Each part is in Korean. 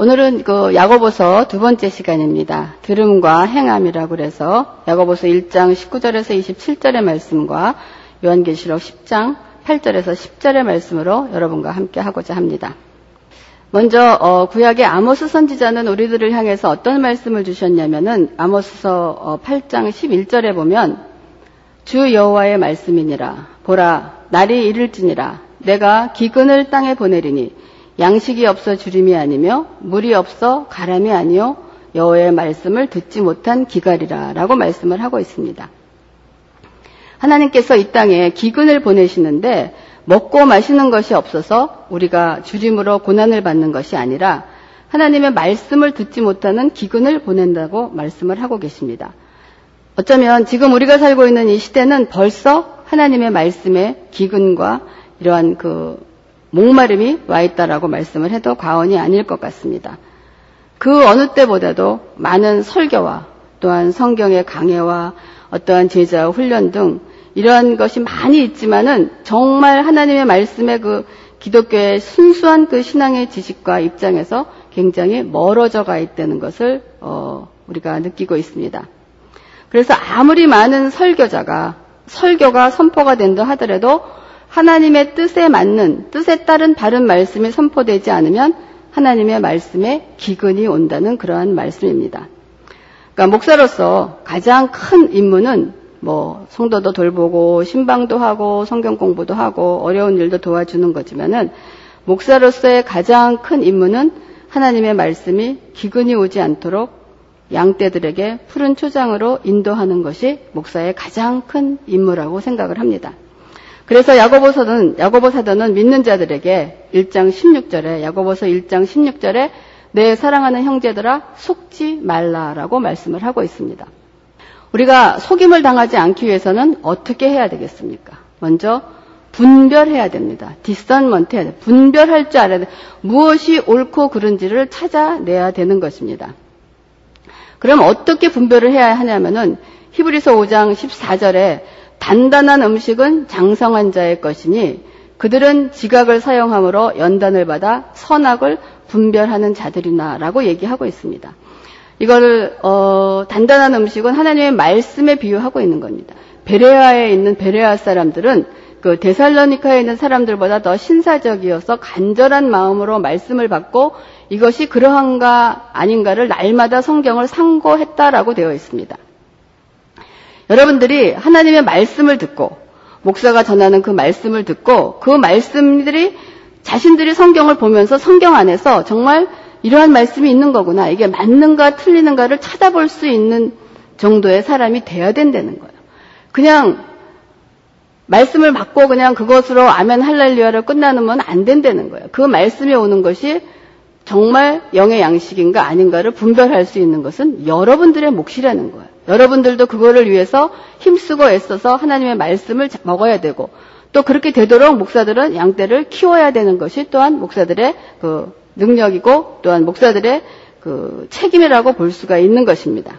오늘은 그 야고보서 두 번째 시간입니다. 들음과 행함이라고 그래서 야고보서 1장 19절에서 27절의 말씀과 요한계시록 10장 8절에서 10절의 말씀으로 여러분과 함께 하고자 합니다. 먼저 어, 구약의 아모스 선지자는 우리들을 향해서 어떤 말씀을 주셨냐면은 아모스서 8장 어, 11절에 보면 주 여호와의 말씀이니라 보라 날이 이를지니라 내가 기근을 땅에 보내리니 양식이 없어 주림이 아니며 물이 없어 가람이 아니요 여호와의 말씀을 듣지 못한 기갈이라라고 말씀을 하고 있습니다. 하나님께서 이 땅에 기근을 보내시는데 먹고 마시는 것이 없어서 우리가 주림으로 고난을 받는 것이 아니라 하나님의 말씀을 듣지 못하는 기근을 보낸다고 말씀을 하고 계십니다. 어쩌면 지금 우리가 살고 있는 이 시대는 벌써 하나님의 말씀의 기근과 이러한 그 목마름이 와 있다라고 말씀을 해도 과언이 아닐 것 같습니다. 그 어느 때보다도 많은 설교와 또한 성경의 강해와 어떠한 제자 훈련 등 이러한 것이 많이 있지만은 정말 하나님의 말씀의 그 기독교의 순수한 그 신앙의 지식과 입장에서 굉장히 멀어져 가 있다는 것을 어, 우리가 느끼고 있습니다. 그래서 아무리 많은 설교자가 설교가 선포가 된다 하더라도 하나님의 뜻에 맞는 뜻에 따른 바른 말씀이 선포되지 않으면 하나님의 말씀에 기근이 온다는 그러한 말씀입니다. 그러니까 목사로서 가장 큰 임무는 뭐 성도도 돌보고 신방도 하고 성경 공부도 하고 어려운 일도 도와주는 거지만은 목사로서의 가장 큰 임무는 하나님의 말씀이 기근이 오지 않도록 양떼들에게 푸른 초장으로 인도하는 것이 목사의 가장 큰 임무라고 생각을 합니다. 그래서 야고보서는 야고보 사도는 믿는 자들에게 1장 16절에 야고보서 1장 16절에 내 사랑하는 형제들아 속지 말라라고 말씀을 하고 있습니다. 우리가 속임을 당하지 않기 위해서는 어떻게 해야 되겠습니까? 먼저 분별해야 됩니다. discernment 해야 돼. 분별할 줄 알아야 돼. 무엇이 옳고 그른지를 찾아내야 되는 것입니다. 그럼 어떻게 분별을 해야 하냐면은 히브리서 5장 14절에 단단한 음식은 장성한 자의 것이니 그들은 지각을 사용함으로 연단을 받아 선악을 분별하는 자들이나라고 얘기하고 있습니다. 이거를 어, 단단한 음식은 하나님의 말씀에 비유하고 있는 겁니다. 베레아에 있는 베레아 사람들은 그 데살로니카에 있는 사람들보다 더 신사적이어서 간절한 마음으로 말씀을 받고 이것이 그러한가 아닌가를 날마다 성경을 상고했다라고 되어 있습니다. 여러분들이 하나님의 말씀을 듣고 목사가 전하는 그 말씀을 듣고 그 말씀들이 자신들이 성경을 보면서 성경 안에서 정말 이러한 말씀이 있는 거구나. 이게 맞는가 틀리는가를 찾아볼 수 있는 정도의 사람이 돼야 된다는 거예요. 그냥 말씀을 받고 그냥 그것으로 아멘 할렐루야를 끝나는 안 된다는 거예요. 그 말씀이 오는 것이 정말 영의 양식인가 아닌가를 분별할 수 있는 것은 여러분들의 몫이라는 거예요. 여러분들도 그거를 위해서 힘쓰고 애써서 하나님의 말씀을 먹어야 되고 또 그렇게 되도록 목사들은 양떼를 키워야 되는 것이 또한 목사들의 그 능력이고 또한 목사들의 그 책임이라고 볼 수가 있는 것입니다.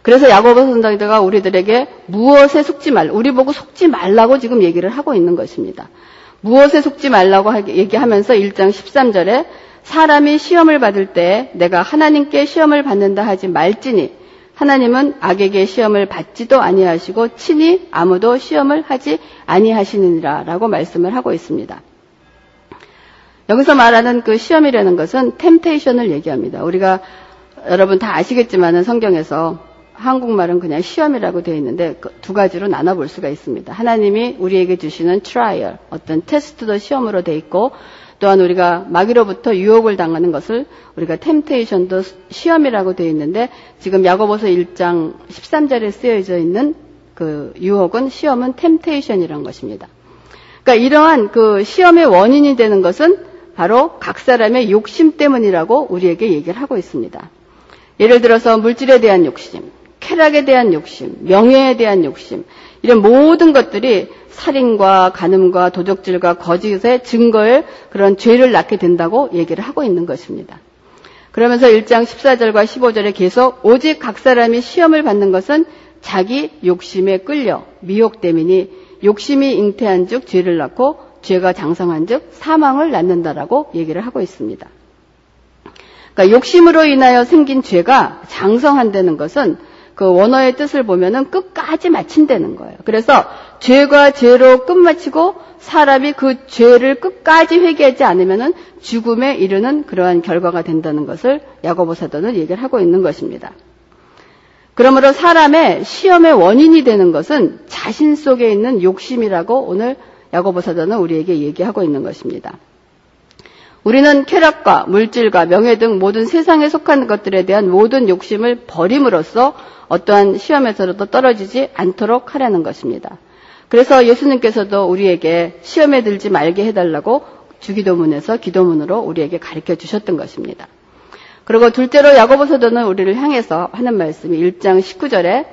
그래서 야고보 선장자가 우리들에게 무엇에 속지 말, 우리 보고 속지 말라고 지금 얘기를 하고 있는 것입니다. 무엇에 속지 말라고 얘기하면서 1장 13절에 사람이 시험을 받을 때 내가 하나님께 시험을 받는다 하지 말지니 하나님은 악에게 시험을 받지도 아니하시고 친히 아무도 시험을 하지 아니하시느니라라고 말씀을 하고 있습니다. 여기서 말하는 그 시험이라는 것은 temptation을 얘기합니다. 우리가 여러분 다 아시겠지만은 성경에서 한국말은 그냥 시험이라고 되어 있는데 그두 가지로 나눠 볼 수가 있습니다. 하나님이 우리에게 주시는 trial, 어떤 테스트도 시험으로 되어 있고 또한 우리가 마귀로부터 유혹을 당하는 것을 우리가 temptation도 시험이라고 되어 있는데 지금 야고보서 1장 13절에 쓰여져 있는 그 유혹은 시험은 temptation이란 것입니다. 그러니까 이러한 그 시험의 원인이 되는 것은 바로 각 사람의 욕심 때문이라고 우리에게 얘기를 하고 있습니다. 예를 들어서 물질에 대한 욕심, 쾌락에 대한 욕심, 명예에 대한 욕심, 이런 모든 것들이 살인과 간음과 도적질과 거짓의 증거에 그런 죄를 낳게 된다고 얘기를 하고 있는 것입니다. 그러면서 1장 14절과 15절에 계속 오직 각 사람이 시험을 받는 것은 자기 욕심에 끌려 미혹됨이니 욕심이 잉태한 즉 죄를 낳고 죄가 장성한 즉 사망을 낳는다라고 얘기를 하고 있습니다. 그러니까 욕심으로 인하여 생긴 죄가 장성한다는 것은 그 원어의 뜻을 보면은 끝까지 마친다는 거예요. 그래서 죄과 죄로 끝마치고 사람이 그 죄를 끝까지 회개하지 않으면은 죽음에 이르는 그러한 결과가 된다는 것을 야고보 사도는 얘기를 하고 있는 것입니다. 그러므로 사람의 시험의 원인이 되는 것은 자신 속에 있는 욕심이라고 오늘 야고보 사도는 우리에게 얘기하고 있는 것입니다. 우리는 쾌락과 물질과 명예 등 모든 세상에 속한 것들에 대한 모든 욕심을 버림으로써 어떠한 시험에서도 떨어지지 않도록 하라는 것입니다. 그래서 예수님께서도 우리에게 시험에 들지 말게 해달라고 주기도문에서 기도문으로 우리에게 가르쳐 주셨던 것입니다. 그리고 둘째로 야고보 사도는 우리를 향해서 하는 말씀이 1장 19절에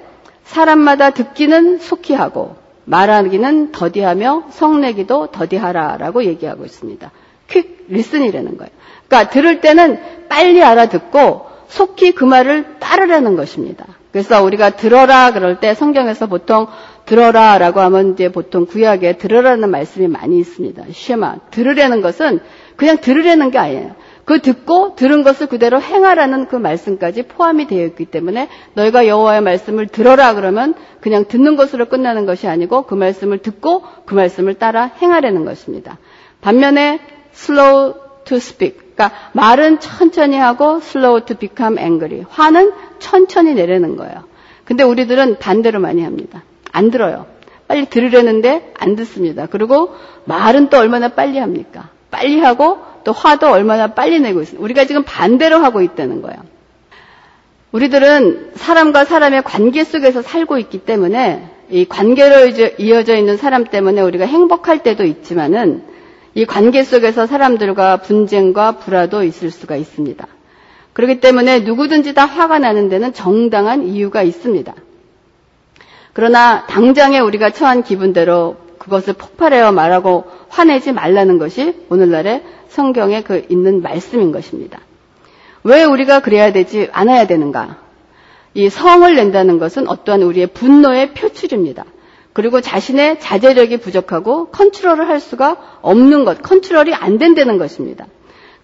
사람마다 듣기는 속히 하고 말하기는 더디하며 성내기도 더디하라라고 얘기하고 있습니다. quick listen이라는 거예요. 그러니까 들을 때는 빨리 알아듣고 속히 그 말을 따르라는 것입니다. 그래서 우리가 들어라 그럴 때 성경에서 보통 들어라라고 하면 이제 보통 구약에 들으라는 말씀이 많이 있습니다. 쉐마 들으라는 것은 그냥 들으려는 게 아니에요. 그 듣고 들은 것을 그대로 행하라는 그 말씀까지 포함이 되어 있기 때문에 너희가 여호와의 말씀을 들어라 그러면 그냥 듣는 것으로 끝나는 것이 아니고 그 말씀을 듣고 그 말씀을 따라 행하라는 것입니다. 반면에 slow to speak 그러니까 말은 천천히 하고 slow to become angry 화는 천천히 내려는 거예요. 근데 우리들은 반대로 많이 합니다. 안 들어요. 빨리 들으려는데 안 듣습니다. 그리고 말은 또 얼마나 빨리 합니까? 빨리 하고 또 화도 얼마나 빨리 내고 있습니다. 우리가 지금 반대로 하고 있다는 거예요. 우리들은 사람과 사람의 관계 속에서 살고 있기 때문에 이 관계로 이어져 있는 사람 때문에 우리가 행복할 때도 있지만은 이 관계 속에서 사람들과 분쟁과 불화도 있을 수가 있습니다. 그렇기 때문에 누구든지 다 화가 나는 데는 정당한 이유가 있습니다. 그러나 당장에 우리가 처한 기분대로 그것을 폭발하여 말하고 화내지 말라는 것이 오늘날의 성경에 그 있는 말씀인 것입니다. 왜 우리가 그래야 되지 않아야 되는가? 이 성을 낸다는 것은 어떠한 우리의 분노의 표출입니다. 그리고 자신의 자제력이 부족하고 컨트롤을 할 수가 없는 것, 컨트롤이 안 된다는 것입니다.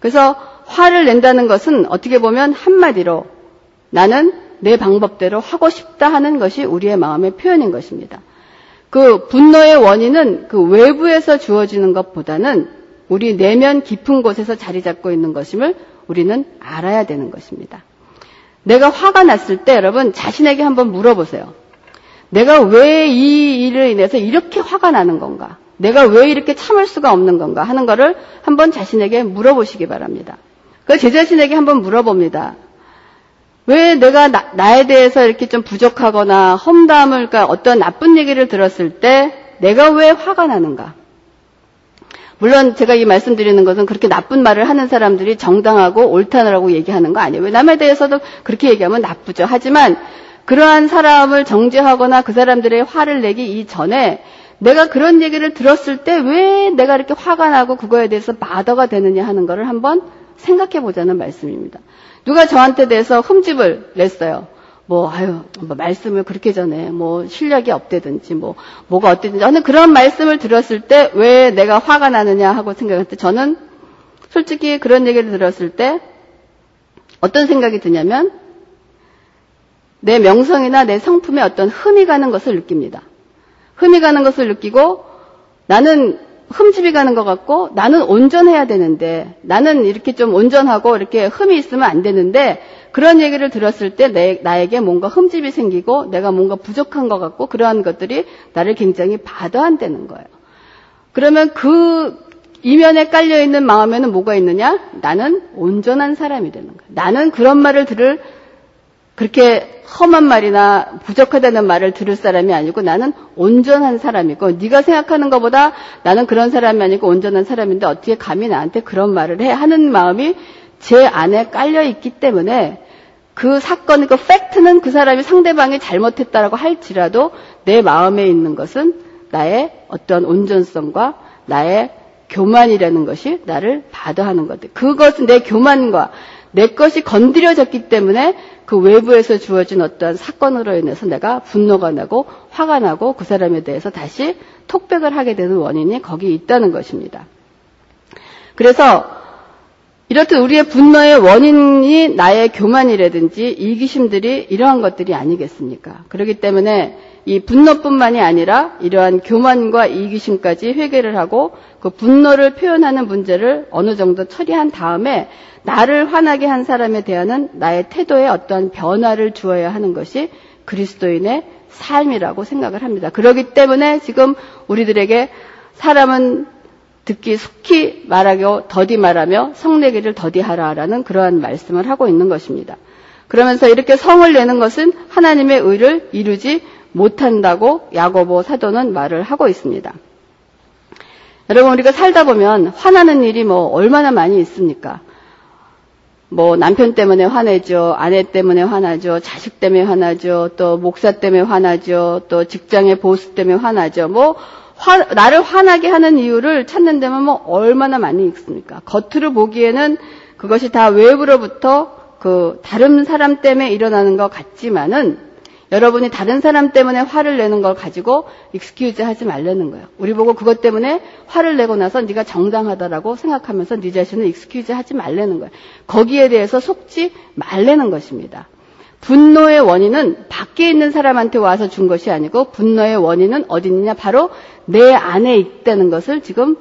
그래서 화를 낸다는 것은 어떻게 보면 한마디로 나는 내 방법대로 하고 싶다 하는 것이 우리의 마음의 표현인 것입니다. 그 분노의 원인은 그 외부에서 주어지는 것보다는 우리 내면 깊은 곳에서 자리 잡고 있는 것임을 우리는 알아야 되는 것입니다. 내가 화가 났을 때 여러분 자신에게 한번 물어보세요. 내가 왜 이 일을 인해서 이렇게 화가 나는 건가? 내가 왜 이렇게 참을 수가 없는 건가? 하는 것을 한번 자신에게 물어보시기 바랍니다. 그 제 자신에게 한번 물어봅니다. 왜 내가 나, 에 대해서 이렇게 좀 부족하거나 험담을, 그러니까 어떤 나쁜 얘기를 들었을 때 내가 왜 화가 나는가? 물론 제가 이 말씀드리는 것은 그렇게 나쁜 말을 하는 사람들이 정당하고 옳다라고 얘기하는 거 아니에요. 왜 남에 대해서도 그렇게 얘기하면 나쁘죠. 하지만 그러한 사람을 정죄하거나 그 사람들의 화를 내기 이전에 내가 그런 얘기를 들었을 때 왜 내가 이렇게 화가 나고 그거에 대해서 마더가 되느냐 하는 것을 한번 생각해 보자는 말씀입니다. 누가 저한테 대해서 흠집을 냈어요. 뭐, 아유, 뭐 말씀을 그렇게 전해, 뭐, 실력이 없대든지, 뭐, 뭐가 어땠든지. 저는 그런 말씀을 들었을 때 왜 내가 화가 나느냐 하고 생각할 때 저는 솔직히 그런 얘기를 들었을 때 어떤 생각이 드냐면 내 명성이나 내 성품에 어떤 흠이 가는 것을 느낍니다. 흠이 가는 것을 느끼고 나는 흠집이 가는 것 같고 나는 온전해야 되는데 나는 이렇게 좀 온전하고 이렇게 흠이 있으면 안 되는데 그런 얘기를 들었을 때 내, 나에게 뭔가 흠집이 생기고 내가 뭔가 부족한 것 같고 그러한 것들이 나를 굉장히 바도한다는 거예요. 그러면 그 이면에 깔려 있는 마음에는 뭐가 있느냐? 나는 온전한 사람이 되는 거예요. 나는 그런 말을 들을 그렇게 험한 말이나 부족하다는 말을 들을 사람이 아니고 나는 온전한 사람이고 네가 생각하는 것보다 나는 그런 사람이 아니고 온전한 사람인데 어떻게 감히 나한테 그런 말을 해 하는 마음이 제 안에 깔려 있기 때문에 그 사건, 그 팩트는 그 사람이 상대방이 잘못했다라고 할지라도 내 마음에 있는 것은 나의 어떤 온전성과 나의 교만이라는 것이 나를 바도하는 것들. 그것은 내 교만과 내 것이 건드려졌기 때문에 그 외부에서 주어진 어떠한 사건으로 인해서 내가 분노가 나고 화가 나고 그 사람에 대해서 다시 톡백을 하게 되는 원인이 거기 있다는 것입니다. 그래서 이렇듯 우리의 분노의 원인이 나의 교만이라든지 이기심들이 이러한 것들이 아니겠습니까? 그렇기 때문에 이 분노뿐만이 아니라 이러한 교만과 이기심까지 회개를 하고 그 분노를 표현하는 문제를 어느 정도 처리한 다음에 나를 화나게 한 사람에 대한 나의 태도에 어떠한 변화를 주어야 하는 것이 그리스도인의 삶이라고 생각을 합니다. 그렇기 때문에 지금 우리들에게 사람은 듣기 속히 말하고 더디 말하며 성내기를 더디하라라는 그러한 말씀을 하고 있는 것입니다. 그러면서 이렇게 성을 내는 것은 하나님의 의를 이루지 못한다고 야고보 사도는 말을 하고 있습니다. 여러분 우리가 살다 보면 화나는 일이 뭐 얼마나 많이 있습니까? 뭐 남편 때문에 화내죠. 아내 때문에 화나죠. 자식 때문에 화나죠. 또 목사 때문에 화나죠. 또 직장의 보수 때문에 화나죠. 뭐 화, 나를 화나게 하는 이유를 찾는다면 뭐 얼마나 많이 있습니까? 겉으로 보기에는 그것이 다 외부로부터 그 다른 사람 때문에 일어나는 것 같지만은 여러분이 다른 사람 때문에 화를 내는 걸 가지고 excuse 하지 말라는 거예요. 우리 보고 그것 때문에 화를 내고 나서 네가 정당하다라고 생각하면서 네 자신을 excuse 하지 말라는 거예요. 거기에 대해서 속지 말라는 것입니다. 분노의 원인은 밖에 있는 사람한테 와서 준 것이 아니고 분노의 원인은 어디 있느냐 바로 내 안에 있다는 것을 지금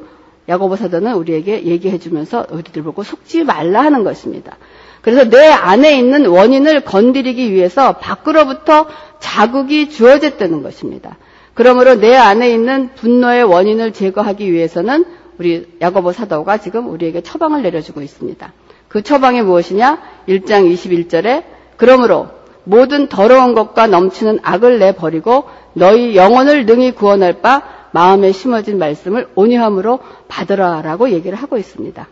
야고보 사도는 우리에게 얘기해 주면서 우리들 보고 속지 말라 하는 것입니다. 그래서 내 안에 있는 원인을 건드리기 위해서 밖으로부터 자극이 주어졌다는 것입니다. 그러므로 내 안에 있는 분노의 원인을 제거하기 위해서는 우리 야고보 사도가 지금 우리에게 처방을 내려주고 있습니다. 그 처방이 무엇이냐? 1장 21절에 그러므로 모든 더러운 것과 넘치는 악을 내버리고 너희 영혼을 능히 구원할 바 마음에 심어진 말씀을 온유함으로 받으라라고 얘기를 하고 있습니다.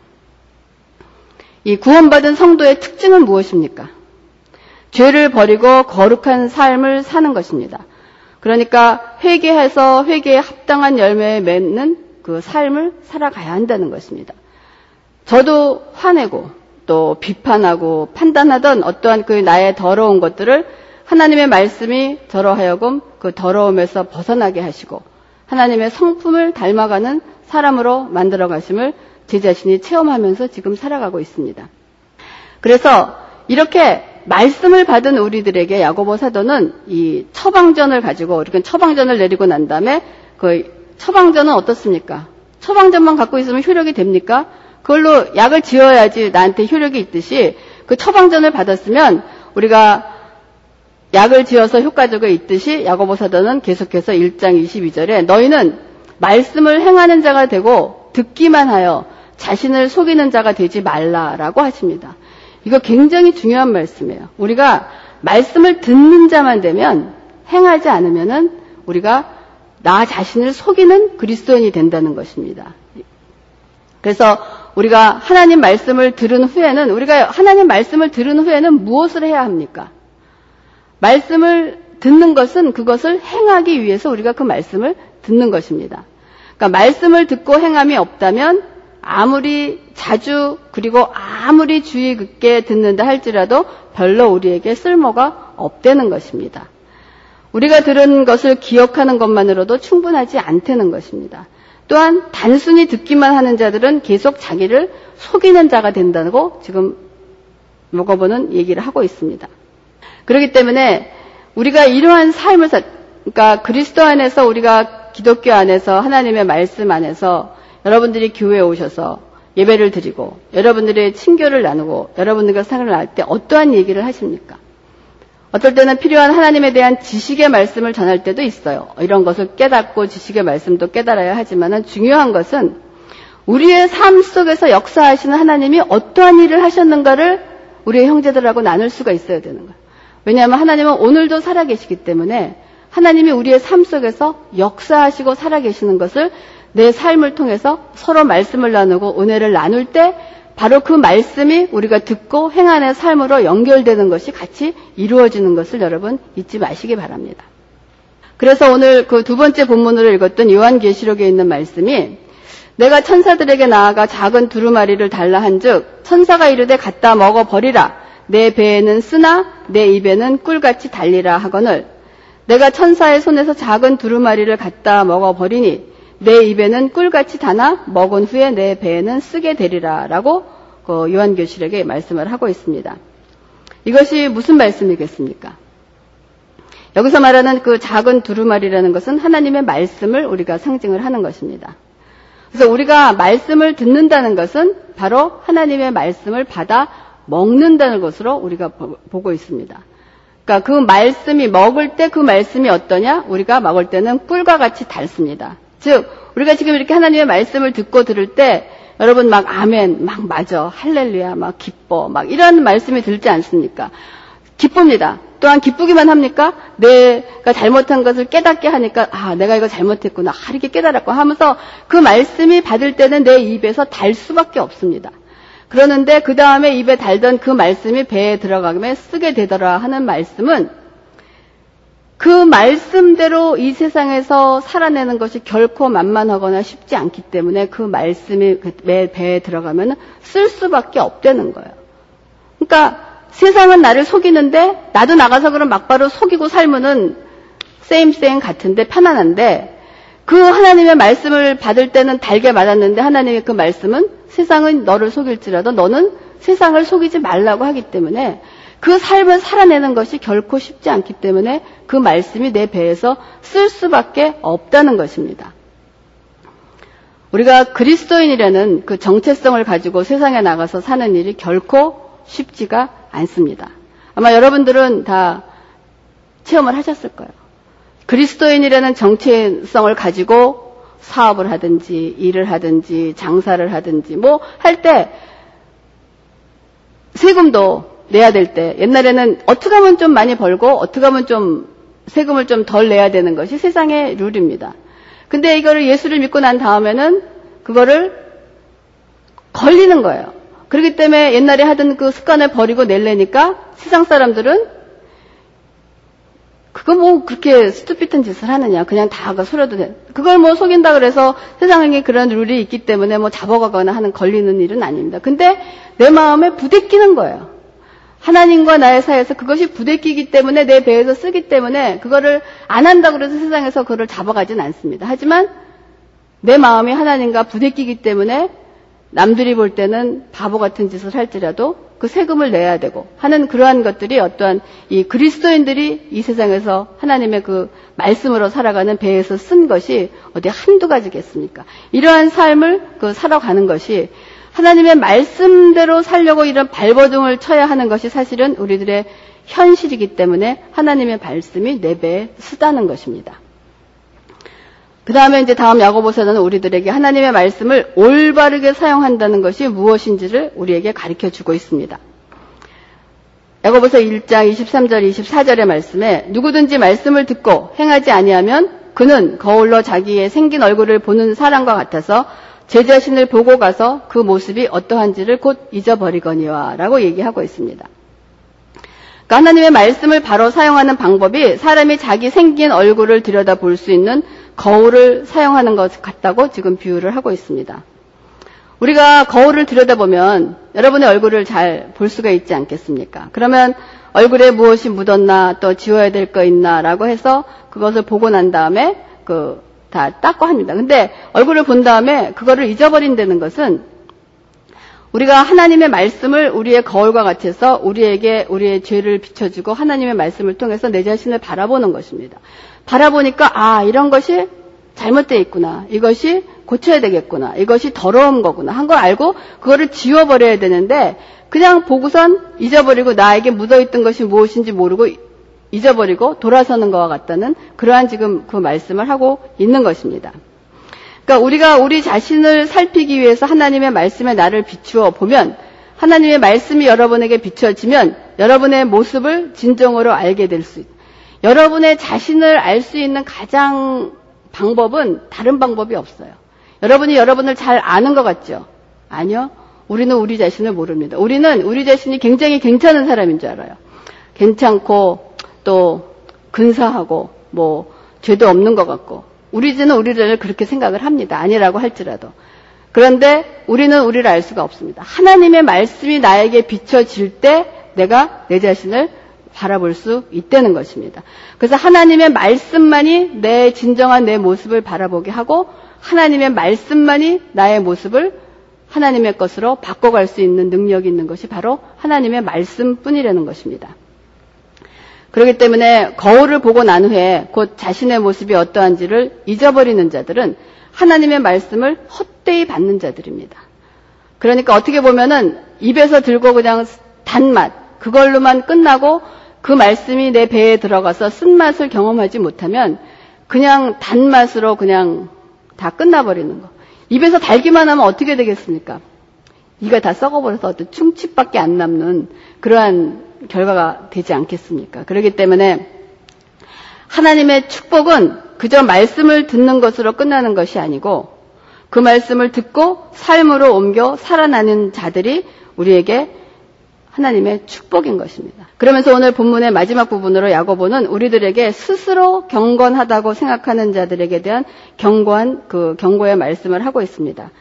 이 구원받은 성도의 특징은 무엇입니까? 죄를 버리고 거룩한 삶을 사는 것입니다. 그러니까 회개해서 회개에 합당한 열매에 맺는 그 삶을 살아가야 한다는 것입니다. 저도 화내고 또 비판하고 판단하던 어떠한 그 나의 더러운 것들을 하나님의 말씀이 저로 하여금 그 더러움에서 벗어나게 하시고 하나님의 성품을 닮아가는 사람으로 만들어 가심을 제 자신이 체험하면서 지금 살아가고 있습니다. 그래서 이렇게 말씀을 받은 우리들에게 야고보 사도는 이 처방전을 가지고 이렇게 처방전을 내리고 난 다음에 그 처방전은 어떻습니까? 처방전만 갖고 있으면 효력이 됩니까? 그걸로 약을 지어야지 나한테 효력이 있듯이 그 처방전을 받았으면 우리가 약을 지어서 효과적으로 있듯이 야고보 사도는 계속해서 1장 22절에 너희는 말씀을 행하는 자가 되고 듣기만 하여 자신을 속이는 자가 되지 말라라고 하십니다. 이거 굉장히 중요한 말씀이에요. 우리가 말씀을 듣는 자만 되면 행하지 않으면은 우리가 나 자신을 속이는 그리스도인이 된다는 것입니다. 그래서 우리가 하나님 말씀을 들은 후에는 우리가 하나님 말씀을 들은 후에는 무엇을 해야 합니까? 말씀을 듣는 것은 그것을 행하기 위해서 우리가 그 말씀을 듣는 것입니다. 그러니까 말씀을 듣고 행함이 없다면 아무리 자주 그리고 아무리 주의 깊게 듣는다 할지라도 별로 우리에게 쓸모가 없다는 것입니다. 우리가 들은 것을 기억하는 것만으로도 충분하지 않다는 것입니다. 또한 단순히 듣기만 하는 자들은 계속 자기를 속이는 자가 된다고 지금 먹어보는 얘기를 하고 있습니다. 그렇기 때문에 우리가 이러한 삶을 사, 그러니까 그리스도 안에서 우리가 기독교 안에서 하나님의 말씀 안에서 여러분들이 교회에 오셔서 예배를 드리고 여러분들의 친교를 나누고 여러분들과 상을 나눌 때 어떠한 얘기를 하십니까? 어떨 때는 필요한 하나님에 대한 지식의 말씀을 전할 때도 있어요. 이런 것을 깨닫고 지식의 말씀도 깨달아야 하지만 중요한 것은 우리의 삶 속에서 역사하시는 하나님이 어떠한 일을 하셨는가를 우리의 형제들하고 나눌 수가 있어야 되는 거예요. 왜냐하면 하나님은 오늘도 살아계시기 때문에 하나님이 우리의 삶 속에서 역사하시고 살아계시는 것을 내 삶을 통해서 서로 말씀을 나누고 은혜를 나눌 때 바로 그 말씀이 우리가 듣고 행하는 삶으로 연결되는 것이 같이 이루어지는 것을 여러분 잊지 마시기 바랍니다. 그래서 오늘 그 두 번째 본문으로 읽었던 요한계시록에 있는 말씀이 내가 천사들에게 나아가 작은 두루마리를 달라 한즉 천사가 이르되 갖다 먹어 버리라 내 배에는 쓰나 내 입에는 꿀같이 달리라 하거늘 내가 천사의 손에서 작은 두루마리를 갖다 먹어 버리니 내 입에는 꿀같이 다나 먹은 후에 내 배에는 쓰게 되리라 라고 그 요한교실에게 말씀을 하고 있습니다. 이것이 무슨 말씀이겠습니까? 여기서 말하는 그 작은 두루마리라는 것은 하나님의 말씀을 우리가 상징을 하는 것입니다. 그래서 우리가 말씀을 듣는다는 것은 바로 하나님의 말씀을 받아 먹는다는 것으로 우리가 보고 있습니다. 그러니까 그 말씀이 먹을 때 그 말씀이 어떠냐? 우리가 먹을 때는 꿀과 같이 달습니다. 즉, 우리가 지금 이렇게 하나님의 말씀을 듣고 들을 때 여러분 막 아멘, 막 맞아, 할렐루야, 막 기뻐, 막 이런 말씀이 들지 않습니까? 기쁩니다. 또한 기쁘기만 합니까? 내가 잘못한 것을 깨닫게 하니까 아 내가 이거 잘못했구나 아, 이렇게 깨달았고 하면서 그 말씀이 받을 때는 내 입에서 달 수밖에 없습니다. 그러는데 그 다음에 입에 달던 그 말씀이 배에 들어가면 쓰게 되더라 하는 말씀은 그 말씀대로 이 세상에서 살아내는 것이 결코 만만하거나 쉽지 않기 때문에 그 말씀이 내 배에 들어가면 쓸 수밖에 없다는 거예요. 그러니까 세상은 나를 속이는데 나도 나가서 그럼 막바로 속이고 살면은 쌤쌤 같은데 편안한데 그 하나님의 말씀을 받을 때는 달게 맞았는데 하나님의 그 말씀은 세상은 너를 속일지라도 너는 세상을 속이지 말라고 하기 때문에 그 삶을 살아내는 것이 결코 쉽지 않기 때문에 그 말씀이 내 배에서 쓸 수밖에 없다는 것입니다. 우리가 그리스도인이라는 그 정체성을 가지고 세상에 나가서 사는 일이 결코 쉽지가 않습니다. 아마 여러분들은 다 체험을 하셨을 거예요. 그리스도인이라는 정체성을 가지고 사업을 하든지 일을 하든지 장사를 하든지 뭐 할 때 세금도 내야 될 때 옛날에는 어떻게 하면 좀 많이 벌고 어떻게 하면 좀 세금을 좀 덜 내야 되는 것이 세상의 룰입니다. 근데 이거를 예수를 믿고 난 다음에는 그거를 걸리는 거예요. 그렇기 때문에 옛날에 하던 그 습관을 버리고 낼래니까 세상 사람들은 그거 뭐 그렇게 스투핏한 짓을 하느냐. 그냥 다가 소려도 돼. 그걸 뭐 속인다 그래서 세상에 그런 룰이 있기 때문에 뭐 잡아가거나 하는 걸리는 일은 아닙니다. 근데 내 마음에 부대끼는 거예요. 하나님과 나의 사이에서 그것이 부대끼기 때문에 내 배에서 쓰기 때문에 그거를 안 한다고 해서 세상에서 그걸 잡아가진 않습니다. 하지만 내 마음이 하나님과 부대끼기 때문에 남들이 볼 때는 바보 같은 짓을 할지라도 그 세금을 내야 되고 하는 그러한 것들이 어떠한 이 그리스도인들이 이 세상에서 하나님의 그 말씀으로 살아가는 배에서 쓴 것이 어디 한두 가지겠습니까? 이러한 삶을 그 살아가는 것이 하나님의 말씀대로 살려고 이런 발버둥을 쳐야 하는 것이 사실은 우리들의 현실이기 때문에 하나님의 말씀이 내 배에 쓰다는 것입니다. 그 다음에 이제 다음 야고보서는 우리들에게 하나님의 말씀을 올바르게 사용한다는 것이 무엇인지를 우리에게 가르쳐 주고 있습니다. 야고보서 1장 23절 24절의 말씀에 누구든지 말씀을 듣고 행하지 아니하면 그는 거울로 자기의 생긴 얼굴을 보는 사람과 같아서 제 자신을 보고 가서 그 모습이 어떠한지를 곧 잊어버리거니와 라고 얘기하고 있습니다. 그러니까 하나님의 말씀을 바로 사용하는 방법이 사람이 자기 생긴 얼굴을 들여다 볼 수 있는 거울을 사용하는 것 같다고 지금 비유를 하고 있습니다. 우리가 거울을 들여다보면 여러분의 얼굴을 잘 볼 수가 있지 않겠습니까? 그러면 얼굴에 무엇이 묻었나 또 지워야 될 거 있나 라고 해서 그것을 보고 난 다음에 그 다 닦고 합니다. 근데 얼굴을 본 다음에 그거를 잊어버린다는 것은 우리가 하나님의 말씀을 우리의 거울과 같아서 우리에게 우리의 죄를 비춰주고 하나님의 말씀을 통해서 내 자신을 바라보는 것입니다. 바라보니까 아 이런 것이 잘못되어 있구나. 이것이 고쳐야 되겠구나. 이것이 더러운 거구나. 한 걸 알고 그거를 지워버려야 되는데 그냥 보고선 잊어버리고 나에게 묻어있던 것이 무엇인지 모르고 잊어버리고 돌아서는 것과 같다는 그러한 지금 그 말씀을 하고 있는 것입니다. 그러니까 우리가 우리 자신을 살피기 위해서 하나님의 말씀에 나를 비추어 보면 하나님의 말씀이 여러분에게 비춰지면 여러분의 모습을 진정으로 알게 될 수 있다. 여러분의 자신을 알 수 있는 가장 방법은 다른 방법이 없어요. 여러분이 여러분을 잘 아는 것 같죠? 아니요. 우리는 우리 자신을 모릅니다. 우리는 우리 자신이 굉장히 괜찮은 사람인 줄 알아요. 괜찮고 또 근사하고 뭐 죄도 없는 것 같고 우리는 우리를 그렇게 생각을 합니다. 아니라고 할지라도. 그런데 우리는 우리를 알 수가 없습니다. 하나님의 말씀이 나에게 비춰질 때 내가 내 자신을 바라볼 수 있다는 것입니다. 그래서 하나님의 말씀만이 내 진정한 내 모습을 바라보게 하고 하나님의 말씀만이 나의 모습을 하나님의 것으로 바꿔갈 수 있는 능력이 있는 것이 바로 하나님의 말씀뿐이라는 것입니다. 그렇기 때문에 거울을 보고 난 후에 곧 자신의 모습이 어떠한지를 잊어버리는 자들은 하나님의 말씀을 헛되이 받는 자들입니다. 그러니까 어떻게 보면은 입에서 들고 그냥 단맛 그걸로만 끝나고 그 말씀이 내 배에 들어가서 쓴맛을 경험하지 못하면 그냥 단맛으로 그냥 다 끝나버리는 거. 입에서 달기만 하면 어떻게 되겠습니까? 이가 다 썩어버려서 어떤 충치밖에 안 남는 그러한 결과가 되지 않겠습니까? 그렇기 때문에 하나님의 축복은 그저 말씀을 듣는 것으로 끝나는 것이 아니고 그 말씀을 듣고 삶으로 옮겨 살아나는 자들이 우리에게 하나님의 축복인 것입니다. 그러면서 오늘 본문의 마지막 부분으로 야고보는 우리들에게 스스로 경건하다고 생각하는 자들에게 대한 경고한 그 경고의 말씀을 하고 있습니다.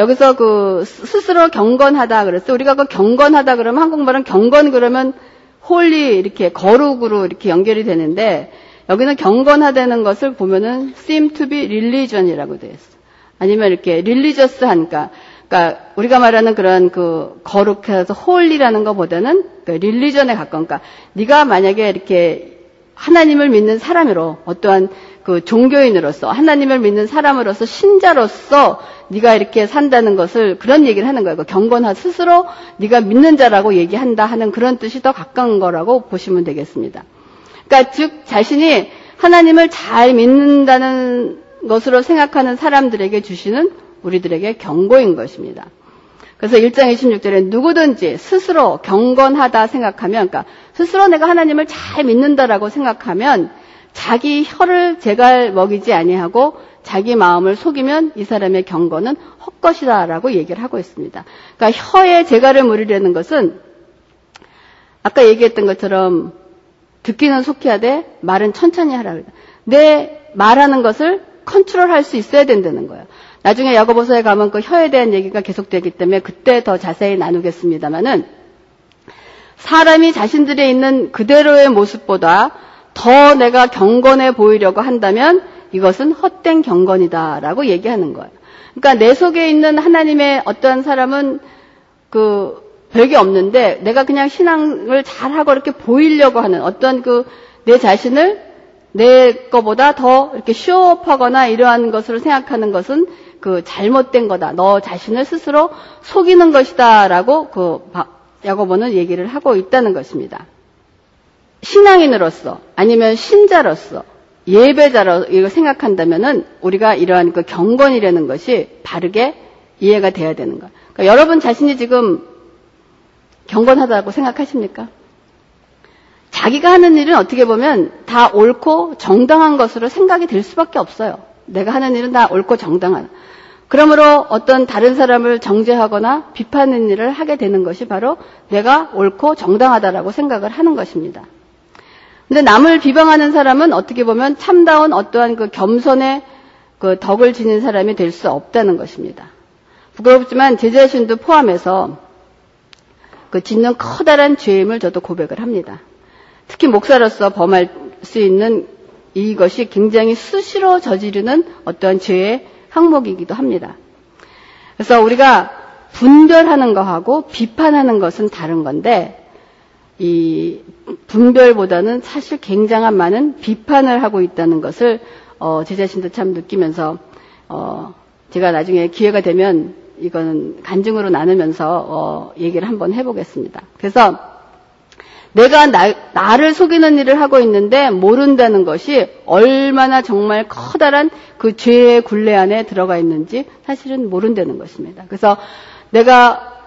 여기서 그 스스로 경건하다 그랬어요. 우리가 그 경건하다 그러면 한국말은 경건 그러면 holy 이렇게 거룩으로 이렇게 연결이 되는데 여기는 경건하다는 것을 보면은 seem to be religion이라고 되어 있어. 아니면 이렇게 religious 하니까 그러니까 우리가 말하는 그런 그 거룩해서 holy라는 것보다는 그 religion에 가까운 그러니까 네가 만약에 이렇게 하나님을 믿는 사람으로 어떠한 그 종교인으로서 하나님을 믿는 사람으로서 신자로서 네가 이렇게 산다는 것을 그런 얘기를 하는 거예요. 그 경건하 스스로 네가 믿는 자라고 얘기한다 하는 그런 뜻이 더 가까운 거라고 보시면 되겠습니다. 그러니까 즉 자신이 하나님을 잘 믿는다는 것으로 생각하는 사람들에게 주시는 우리들에게 경고인 것입니다. 그래서 1장 26절에 누구든지 스스로 경건하다 생각하면, 그러니까 스스로 내가 하나님을 잘 믿는다라고 생각하면 자기 혀를 제갈 먹이지 아니하고 자기 마음을 속이면 이 사람의 경건은 헛것이다라고 얘기를 하고 있습니다. 그러니까 혀에 제갈을 물으려는 것은 아까 얘기했던 것처럼 듣기는 하되 말은 천천히 하라. 내 말하는 것을 컨트롤할 수 있어야 된다는 거예요. 나중에 야고보서에 가면 그 혀에 대한 얘기가 계속되기 때문에 그때 더 자세히 나누겠습니다만은 사람이 자신들에 있는 그대로의 모습보다 더 내가 경건해 보이려고 한다면 이것은 헛된 경건이다라고 얘기하는 거예요. 그러니까 내 속에 있는 하나님의 어떠한 사람은 그 별게 없는데 내가 그냥 신앙을 잘하고 이렇게 보이려고 하는 어떤 그내 자신을 내 거보다 더 이렇게 쇼업하거나 이러한 것으로 생각하는 것은 그 잘못된 거다. 너 자신을 스스로 속이는 것이다라고 그 야고보는 얘기를 하고 있다는 것입니다. 신앙인으로서 아니면 신자로서 예배자로 이거 생각한다면은 우리가 이러한 그 경건이라는 것이 바르게 이해가 돼야 되는 거예요. 그러니까 여러분 자신이 지금 경건하다고 생각하십니까? 자기가 하는 일은 어떻게 보면 다 옳고 정당한 것으로 생각이 될 수밖에 없어요. 내가 하는 일은 다 옳고 정당한. 그러므로 어떤 다른 사람을 정죄하거나 비판하는 일을 하게 되는 것이 바로 내가 옳고 정당하다라고 생각을 하는 것입니다. 근데 남을 비방하는 사람은 어떻게 보면 참다운 어떠한 그 겸손의 그 덕을 지닌 사람이 될 수 없다는 것입니다. 부끄럽지만 제 자신도 포함해서 그 짓는 커다란 죄임을 저도 고백을 합니다. 특히 목사로서 범할 수 있는 이것이 굉장히 수시로 저지르는 어떠한 죄의 항목이기도 합니다. 그래서 우리가 분별하는 것하고 비판하는 것은 다른 건데 이 분별보다는 사실 굉장한 많은 비판을 하고 있다는 것을 어, 제 자신도 참 느끼면서 어, 제가 나중에 기회가 되면 이거는 간증으로 나누면서 어, 얘기를 한번 해보겠습니다. 그래서 내가 나, 나를 속이는 일을 하고 있는데 모른다는 것이 얼마나 정말 커다란 그 죄의 굴레 안에 들어가 있는지 사실은 모른다는 것입니다. 그래서 내가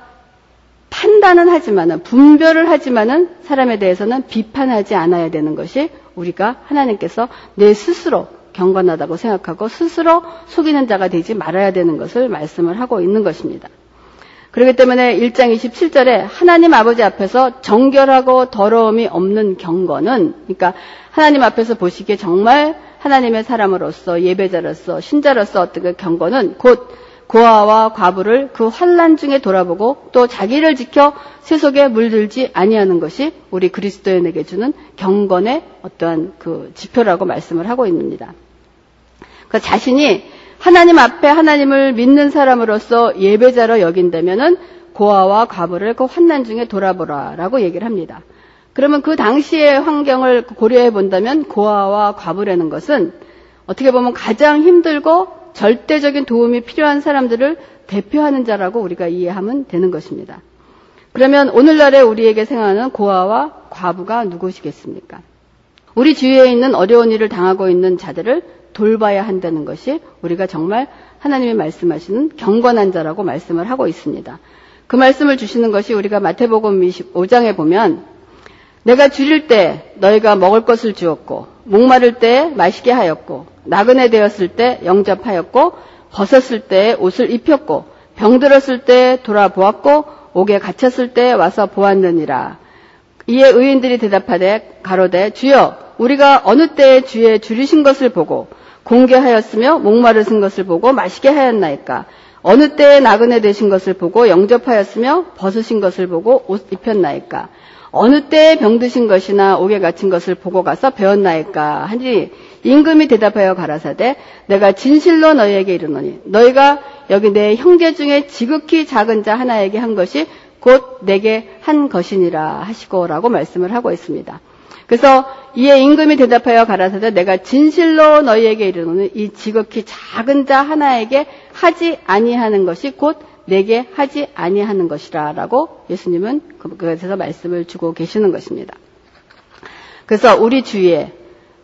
판단은 하지만은 분별을 하지만은 사람에 대해서는 비판하지 않아야 되는 것이 우리가 하나님께서 내 스스로 경건하다고 생각하고 스스로 속이는 자가 되지 말아야 되는 것을 말씀을 하고 있는 것입니다. 그렇기 때문에 1장 27절에 하나님 아버지 앞에서 정결하고 더러움이 없는 경건은 그러니까 하나님 앞에서 보시기에 정말 하나님의 사람으로서 예배자로서 신자로서 어떤 그 경건은 곧 고아와 과부를 그 환란 중에 돌아보고 또 자기를 지켜 세속에 물들지 아니하는 것이 우리 그리스도인에게 주는 경건의 어떠한 그 지표라고 말씀을 하고 있습니다. 그 자신이 하나님 앞에 하나님을 믿는 사람으로서 예배자로 여긴다면은 고아와 과부를 그 환난 중에 돌아보라라고 얘기를 합니다. 그러면 그 당시의 환경을 고려해 본다면 고아와 과부라는 것은 어떻게 보면 가장 힘들고 절대적인 도움이 필요한 사람들을 대표하는 자라고 우리가 이해하면 되는 것입니다. 그러면 오늘날에 우리에게 생각하는 고아와 과부가 누구시겠습니까? 우리 주위에 있는 어려운 일을 당하고 있는 자들을 돌봐야 한다는 것이 우리가 정말 하나님이 말씀하시는 경건한 자라고 말씀을 하고 있습니다. 그 말씀을 주시는 것이 우리가 마태복음 25장에 보면 내가 줄일 때 너희가 먹을 것을 주었고 목마를 때 마시게 하였고 나그네 되었을 때 영접하였고 벗었을 때 옷을 입혔고 병들었을 때 돌아보았고 옥에 갇혔을 때 와서 보았느니라. 이에 의인들이 대답하되 가로되 주여 우리가 어느 때에 주의 줄이신 것을 보고 공개하였으며 목마르신 것을 보고 마시게 하였나이까 어느 때에 나그네 되신 것을 보고 영접하였으며 벗으신 것을 보고 옷 입혔나이까 어느 때에 병드신 것이나 옥에 갇힌 것을 보고 가서 배웠나이까 하니 임금이 대답하여 가라사대 내가 진실로 너희에게 이르노니 너희가 여기 내 형제 중에 지극히 작은 자 하나에게 한 것이 곧 내게 한 것이니라 하시고라고 말씀을 하고 있습니다. 그래서 이에 임금이 대답하여 가라사대 내가 진실로 너희에게 이르노니 이 지극히 작은 자 하나에게 하지 아니하는 것이 곧 내게 하지 아니하는 것이라라고 예수님은 그것에서 말씀을 주고 계시는 것입니다. 그래서 우리 주위에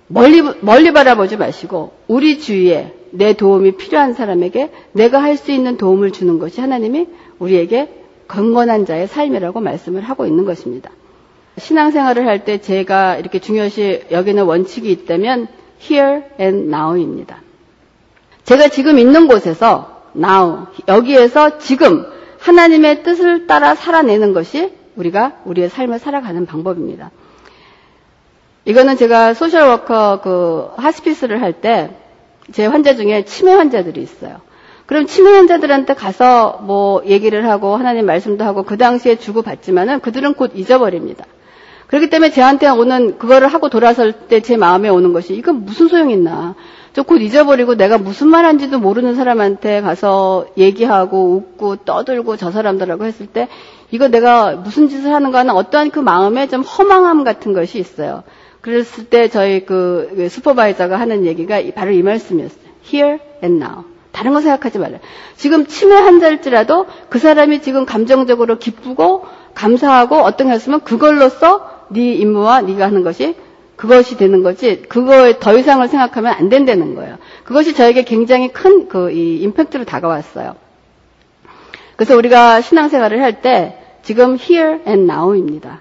멀리 멀리 바라보지 마시고 우리 주위에 내 도움이 필요한 사람에게 내가 할 수 있는 도움을 주는 것이 하나님이 우리에게 건건한 자의 삶이라고 말씀을 하고 있는 것입니다. 신앙생활을 할 때 제가 이렇게 중요시 여기는 원칙이 있다면 here and now입니다. 제가 지금 있는 곳에서 now 여기에서 지금 하나님의 뜻을 따라 살아내는 것이 우리가 우리의 삶을 살아가는 방법입니다. 이거는 제가 소셜워커 그 하스피스를 할 때 제 환자 중에 치매 환자들이 있어요. 그럼 치매 환자들한테 가서 뭐 얘기를 하고 하나님 말씀도 하고 그 당시에 주고 받지만은 그들은 곧 잊어버립니다. 그렇기 때문에 저한테 오는 그거를 하고 돌아설 때 제 마음에 오는 것이 이건 무슨 소용 있나. 저 곧 잊어버리고 내가 무슨 말 한지도 모르는 사람한테 가서 얘기하고 웃고 떠들고 저 사람들하고 했을 때 이거 내가 무슨 짓을 하는가 하는 어떠한 그 마음에 좀 허망함 같은 것이 있어요. 그랬을 때 저희 그, 그 슈퍼바이저가 하는 얘기가 바로 이 말씀이었어요. Here and now. 다른 거 생각하지 말라. 지금 치매 환자일지라도 그 사람이 지금 감정적으로 기쁘고 감사하고 어떤 게 있으면 그걸로써 네 임무와 네가 하는 것이 그것이 되는 거지 그거에 더 이상을 생각하면 안 된다는 거예요. 그것이 저에게 굉장히 큰그이 임팩트로 다가왔어요. 그래서 우리가 신앙생활을 할 때 지금 here and now입니다.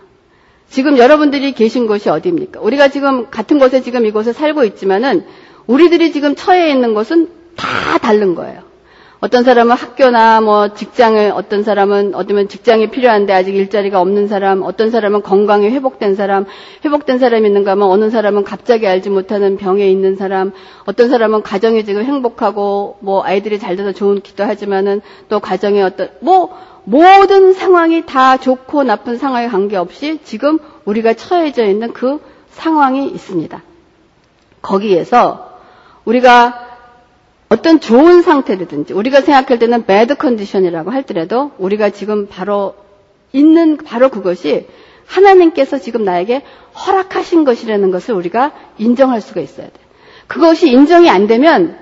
지금 여러분들이 계신 곳이 어디입니까? 우리가 지금 같은 곳에 지금 이곳에 살고 있지만은 우리들이 지금 처해 있는 곳은 다 다른 거예요. 어떤 사람은 학교나 뭐 직장에 어떤 사람은 어쩌면 직장이 필요한데 아직 일자리가 없는 사람, 어떤 사람은 건강이 회복된 사람, 회복된 사람이 있는가 하면 어느 사람은 갑자기 알지 못하는 병에 있는 사람, 어떤 사람은 가정이 지금 행복하고 뭐 아이들이 잘 돼서 좋은 기도 하지만은 또 가정에 어떤 뭐 모든 상황이 다 좋고 나쁜 상황에 관계없이 지금 우리가 처해져 있는 그 상황이 있습니다. 거기에서 우리가 어떤 좋은 상태라든지 우리가 생각할 때는 bad condition이라고 할더라도 우리가 지금 바로 있는 바로 그것이 하나님께서 지금 나에게 허락하신 것이라는 것을 우리가 인정할 수가 있어야 돼. 그것이 인정이 안 되면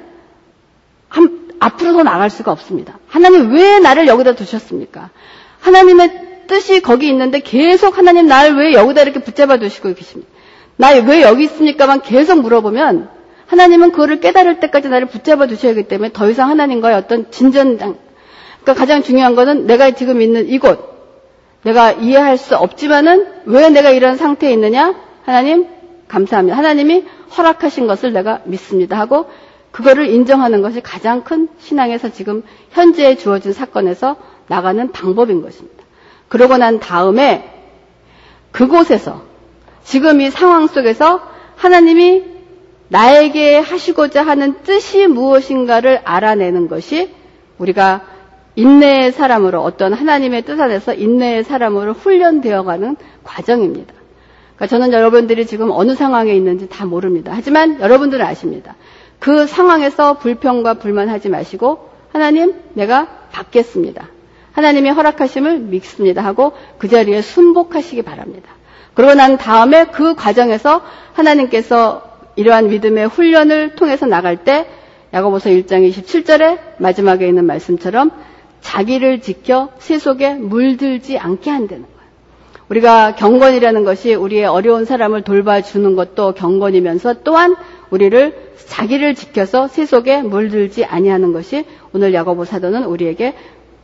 한, 앞으로 더 나갈 수가 없습니다. 하나님 왜 나를 여기다 두셨습니까? 하나님의 뜻이 거기 있는데 계속 하나님 나를 왜 여기다 이렇게 붙잡아 두시고 계십니까? 나 왜 여기 있습니까만 계속 물어보면 하나님은 그거를 깨달을 때까지 나를 붙잡아 두셔야 하기 때문에 더 이상 하나님과의 어떤 진전, 그러니까 가장 중요한 것은 내가 지금 있는 이곳, 내가 이해할 수 없지만은 왜 내가 이런 상태에 있느냐? 하나님, 감사합니다. 하나님이 허락하신 것을 내가 믿습니다. 하고 그거를 인정하는 것이 가장 큰 신앙에서 지금 현재에 주어진 사건에서 나가는 방법인 것입니다. 그러고 난 다음에 그곳에서 지금 이 상황 속에서 하나님이 나에게 하시고자 하는 뜻이 무엇인가를 알아내는 것이 우리가 인내의 사람으로 어떤 하나님의 뜻 안에서 인내의 사람으로 훈련되어가는 과정입니다. 그러니까 저는 여러분들이 지금 어느 상황에 있는지 다 모릅니다. 하지만 여러분들은 아십니다. 그 상황에서 불평과 불만하지 마시고 하나님 내가 받겠습니다. 하나님이 허락하심을 믿습니다 하고 그 자리에 순복하시기 바랍니다. 그러고 난 다음에 그 과정에서 하나님께서 이러한 믿음의 훈련을 통해서 나갈 때 야고보서 1장 27절에 마지막에 있는 말씀처럼 자기를 지켜 세속에 물들지 않게 한다는 거예요. 우리가 경건이라는 것이 우리의 어려운 사람을 돌봐주는 것도 경건이면서 또한 우리를 자기를 지켜서 세속에 물들지 아니하는 것이 오늘 야고보 사도는 우리에게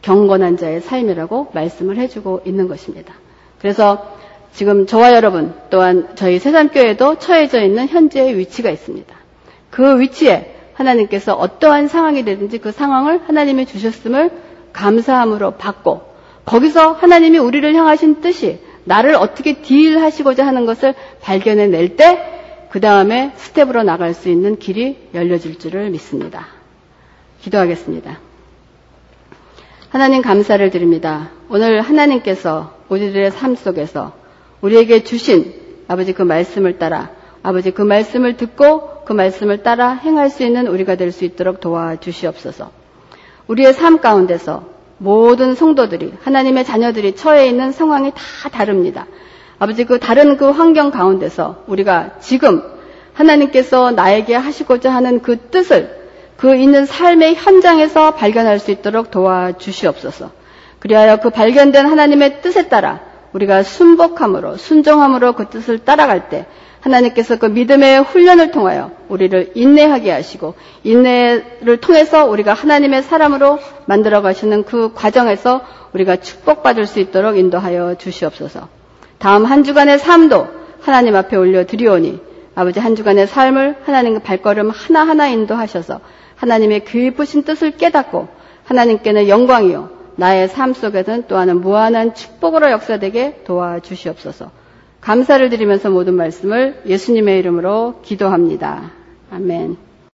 경건한 자의 삶이라고 말씀을 해주고 있는 것입니다. 그래서 지금 저와 여러분 또한 저희 새삼교회도 처해져 있는 현재의 위치가 있습니다. 그 위치에 하나님께서 어떠한 상황이 되든지 그 상황을 하나님이 주셨음을 감사함으로 받고 거기서 하나님이 우리를 향하신 뜻이 나를 어떻게 deal하시고자 하는 것을 발견해 낼 때 그 다음에 스텝으로 나갈 수 있는 길이 열려질 줄을 믿습니다. 기도하겠습니다. 하나님 감사를 드립니다. 오늘 하나님께서 우리들의 삶 속에서 우리에게 주신 아버지 그 말씀을 따라 아버지 그 말씀을 듣고 그 말씀을 따라 행할 수 있는 우리가 될 수 있도록 도와주시옵소서. 우리의 삶 가운데서 모든 성도들이 하나님의 자녀들이 처해 있는 상황이 다 다릅니다. 아버지 그 다른 그 환경 가운데서 우리가 지금 하나님께서 나에게 하시고자 하는 그 뜻을 그 있는 삶의 현장에서 발견할 수 있도록 도와주시옵소서. 그리하여 그 발견된 하나님의 뜻에 따라 우리가 순복함으로 순종함으로 그 뜻을 따라갈 때 하나님께서 그 믿음의 훈련을 통하여 우리를 인내하게 하시고 인내를 통해서 우리가 하나님의 사람으로 만들어 가시는 그 과정에서 우리가 축복받을 수 있도록 인도하여 주시옵소서. 다음 한 주간의 삶도 하나님 앞에 올려 드리오니 아버지 한 주간의 삶을 하나님 의 발걸음 하나하나 인도하셔서 하나님의 깊으신 뜻을 깨닫고 하나님께는 영광이요 나의 삶 속에는 또한 무한한 축복으로 역사되게 도와주시옵소서. 감사를 드리면서 모든 말씀을 예수님의 이름으로 기도합니다. 아멘.